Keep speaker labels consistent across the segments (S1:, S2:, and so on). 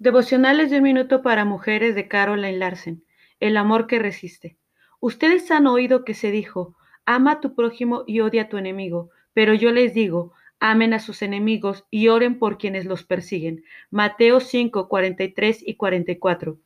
S1: Devocionales de un minuto para mujeres de Caroline Larsen. El amor que resiste. Ustedes han oído que se dijo, ama a tu prójimo y odia a tu enemigo, pero yo les digo, amen a sus enemigos y oren por quienes los persiguen. Mateo 5, 43 y 44.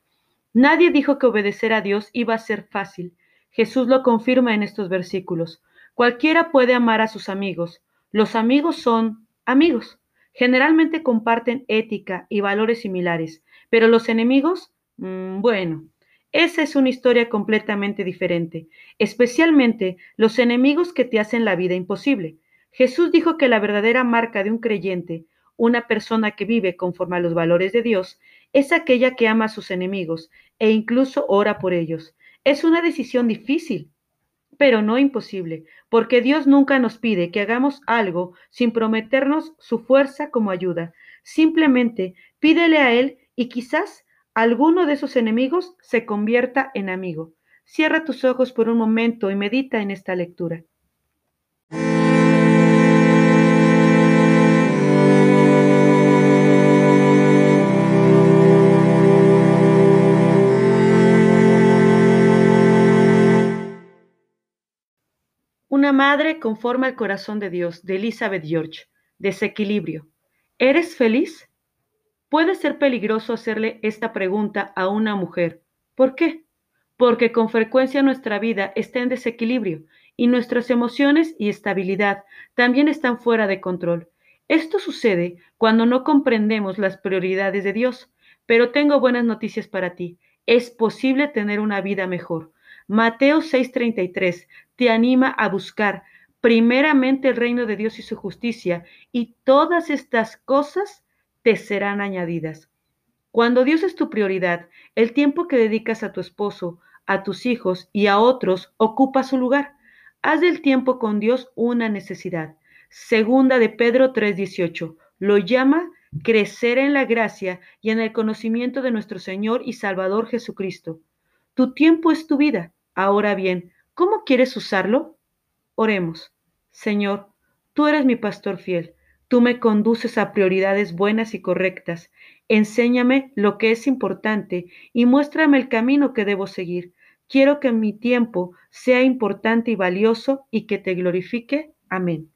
S1: Nadie dijo que obedecer a Dios iba a ser fácil. Jesús lo confirma en estos versículos. Cualquiera puede amar a sus amigos. Los amigos son amigos. Generalmente comparten ética y valores similares, pero los enemigos, mm, bueno, esa es una historia completamente diferente, especialmente los enemigos que te hacen la vida imposible. Jesús dijo que la verdadera marca de un creyente, una persona que vive conforme a los valores de Dios, es aquella que ama a sus enemigos e incluso ora por ellos. Es una decisión difícil, pero no imposible, porque Dios nunca nos pide que hagamos algo sin prometernos su fuerza como ayuda. Simplemente pídele a Él y quizás alguno de sus enemigos se convierta en amigo. Cierra tus ojos por un momento y medita en esta lectura. Una madre conforme al corazón de Dios, de Elizabeth George. Desequilibrio. ¿Eres feliz? Puede ser peligroso hacerle esta pregunta a una mujer. ¿Por qué? Porque con frecuencia nuestra vida está en desequilibrio y nuestras emociones y estabilidad también están fuera de control. Esto sucede cuando no comprendemos las prioridades de Dios. Pero tengo buenas noticias para ti. Es posible tener una vida mejor. Mateo 6:33 te anima a buscar primeramente el reino de Dios y su justicia, y todas estas cosas te serán añadidas. Cuando Dios es tu prioridad, el tiempo que dedicas a tu esposo, a tus hijos y a otros ocupa su lugar. Haz del tiempo con Dios una necesidad. Segunda de Pedro 3:18 lo llama crecer en la gracia y en el conocimiento de nuestro Señor y Salvador Jesucristo. Tu tiempo es tu vida. Ahora bien, ¿cómo quieres usarlo? Oremos. Señor, tú eres mi pastor fiel. Tú me conduces a prioridades buenas y correctas. Enséñame lo que es importante y muéstrame el camino que debo seguir. Quiero que mi tiempo sea importante y valioso y que te glorifique. Amén.